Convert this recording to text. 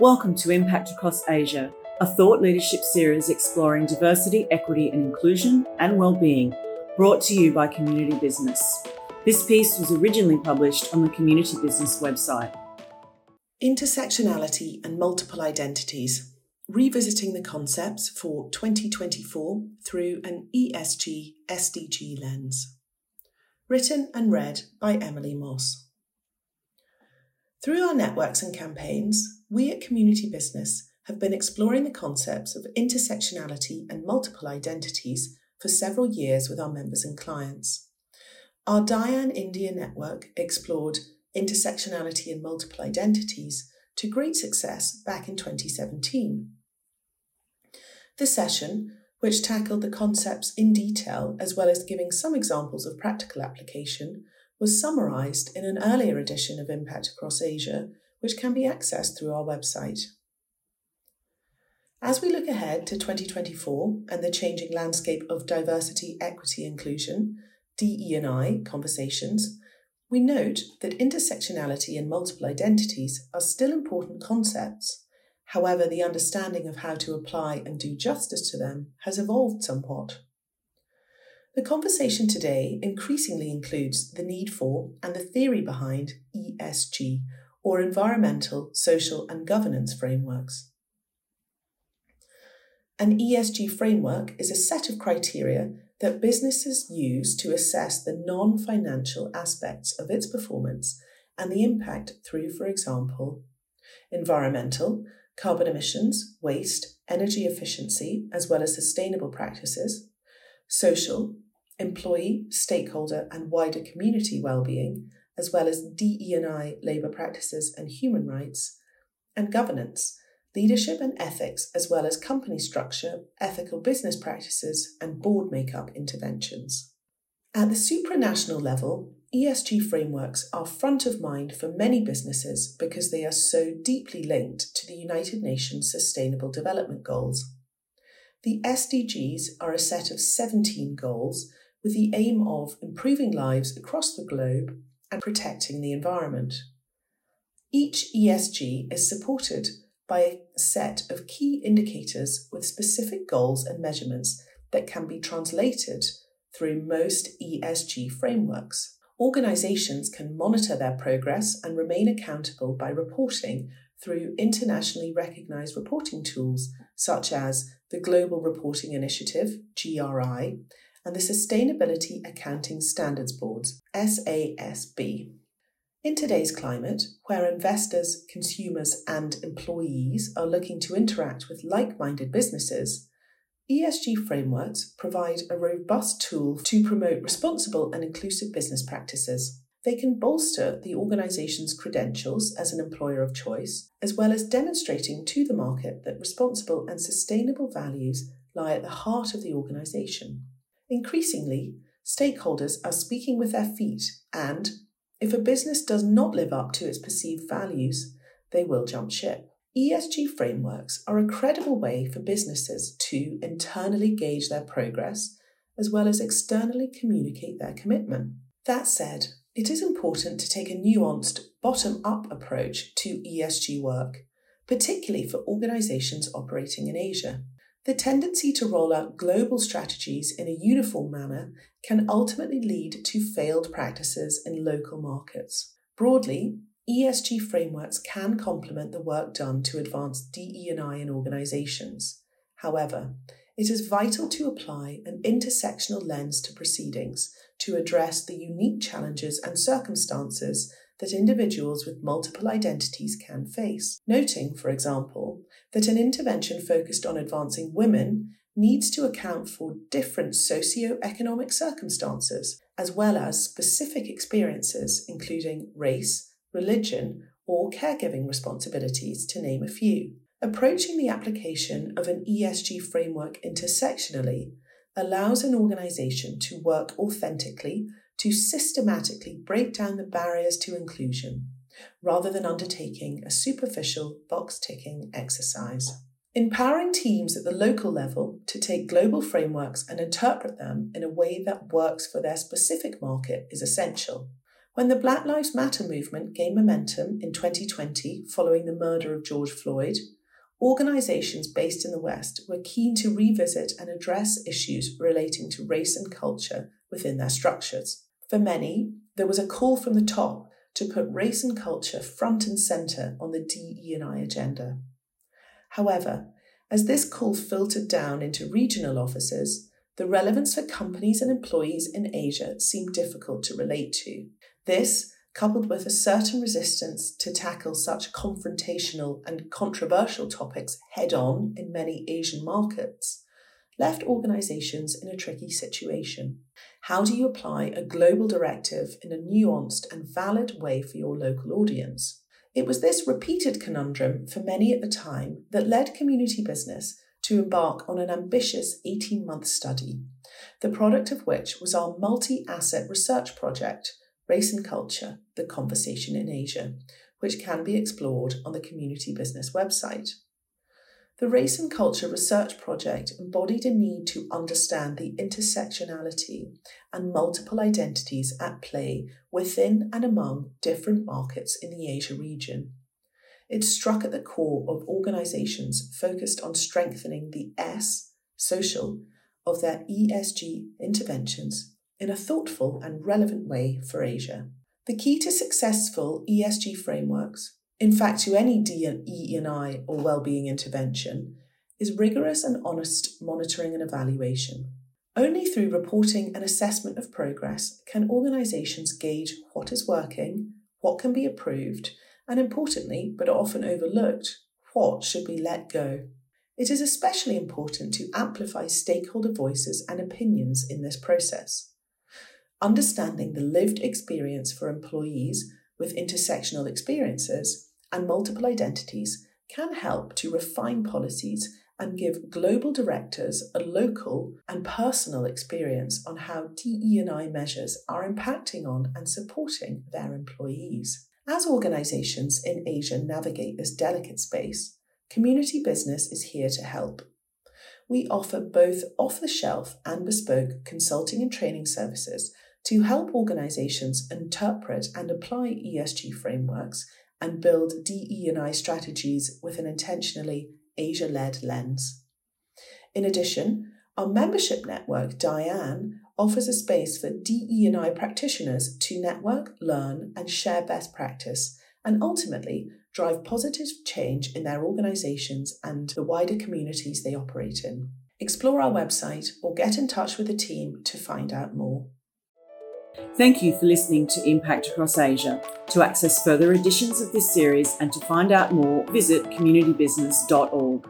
Welcome to Impact Across Asia, a thought leadership series exploring diversity, equity, and inclusion and well-being, brought to you by Community Business. This piece was originally published on the Community Business website. Intersectionality and multiple identities, revisiting the concepts for 2024 through an ESG SDG lens. Written and read by Emily Moss. Through our networks and campaigns, we at Community Business have been exploring the concepts of intersectionality and multiple identities for several years with our members and clients. Our DIAN India network explored intersectionality and multiple identities to great success back in 2017. The session, which tackled the concepts in detail as well as giving some examples of practical application, was summarised in an earlier edition of Impact Across Asia, which can be accessed through our website. As we look ahead to 2024 and the changing landscape of diversity, equity, inclusion, DE&I conversations, we note that intersectionality and multiple identities are still important concepts. However, the understanding of how to apply and do justice to them has evolved somewhat. The conversation today increasingly includes the need for and the theory behind ESG, or environmental, social, and governance frameworks. An ESG framework is a set of criteria that businesses use to assess the non financial aspects of its performance and the impact through, for example, environmental, carbon emissions, waste, energy efficiency, as well as sustainable practices, social, employee, stakeholder, and wider community well-being, as well as DE&I labour practices and human rights, and governance, leadership and ethics, as well as company structure, ethical business practices, and board makeup interventions. At the supranational level, ESG frameworks are front of mind for many businesses because they are so deeply linked to the United Nations Sustainable Development Goals. The SDGs are a set of 17 goals with the aim of improving lives across the globe and protecting the environment. Each ESG is supported by a set of key indicators with specific goals and measurements that can be translated through most ESG frameworks. Organizations can monitor their progress and remain accountable by reporting through internationally recognized reporting tools such as the Global Reporting Initiative, GRI, and the Sustainability Accounting Standards Boards, SASB. In today's climate, where investors, consumers, and employees are looking to interact with like minded businesses, ESG frameworks provide a robust tool to promote responsible and inclusive business practices. They can bolster the organisation's credentials as an employer of choice, as well as demonstrating to the market that responsible and sustainable values lie at the heart of the organisation. Increasingly, stakeholders are speaking with their feet, and if a business does not live up to its perceived values, they will jump ship. ESG frameworks are a credible way for businesses to internally gauge their progress as well as externally communicate their commitment. That said, it is important to take a nuanced, bottom up approach to ESG work, particularly for organisations operating in Asia. The tendency to roll out global strategies in a uniform manner can ultimately lead to failed practices in local markets. Broadly, ESG frameworks can complement the work done to advance DE&I in organisations. However, it is vital to apply an intersectional lens to proceedings to address the unique challenges and circumstances that individuals with multiple identities can face. Noting, for example, that an intervention focused on advancing women needs to account for different socio-economic circumstances, as well as specific experiences, including race, religion, or caregiving responsibilities, to name a few. Approaching the application of an ESG framework intersectionally allows an organisation to work authentically to systematically break down the barriers to inclusion, rather than undertaking a superficial box ticking exercise. Empowering teams at the local level to take global frameworks and interpret them in a way that works for their specific market is essential. When the Black Lives Matter movement gained momentum in 2020 following the murder of George Floyd, organisations based in the West were keen to revisit and address issues relating to race and culture within their structures. For many, there was a call from the top to put race and culture front and centre on the DE&I agenda. However, as this call filtered down into regional offices, the relevance for companies and employees in Asia seemed difficult to relate to. This, coupled with a certain resistance to tackle such confrontational and controversial topics head on in many Asian markets, left organisations in a tricky situation. How do you apply a global directive in a nuanced and valid way for your local audience? It was this repeated conundrum for many at the time that led community business to embark on an ambitious 18 month study, the product of which was our multi asset research project Race and Culture The Conversation in Asia, which can be explored on the Community Business website. The Race and Culture Research Project embodied a need to understand the intersectionality and multiple identities at play within and among different markets in the Asia region. It struck at the core of organizations focused on strengthening the S, social, of their ESG interventions in a thoughtful and relevant way for Asia. The key to successful ESG frameworks, in fact to any DE&I or well-being intervention, is rigorous and honest monitoring and evaluation. Only through reporting and assessment of progress can organisations gauge what is working, what can be improved, and importantly, but often overlooked, what should be let go. It is especially important to amplify stakeholder voices and opinions in this process understanding the lived experience for employees with intersectional experiences and multiple identities can help to refine policies and give global directors a local and personal experience on how DE&I measures are impacting on and supporting their employees. As organizations in Asia navigate this delicate space, community business is here to help. We offer both off the shelf and bespoke consulting and training services to help organizations interpret and apply ESG frameworks and build DE&I strategies with an intentionally Asia-led lens. In addition, our membership network, DIAN, offers a space for DE&I practitioners to network, learn, and share best practice, and ultimately drive positive change in their organizations and the wider communities they operate in. Explore our website or get in touch with the team to find out more. Thank you for listening to Impact Across Asia. To access further editions of this series and to find out more, visit communitybusiness.org.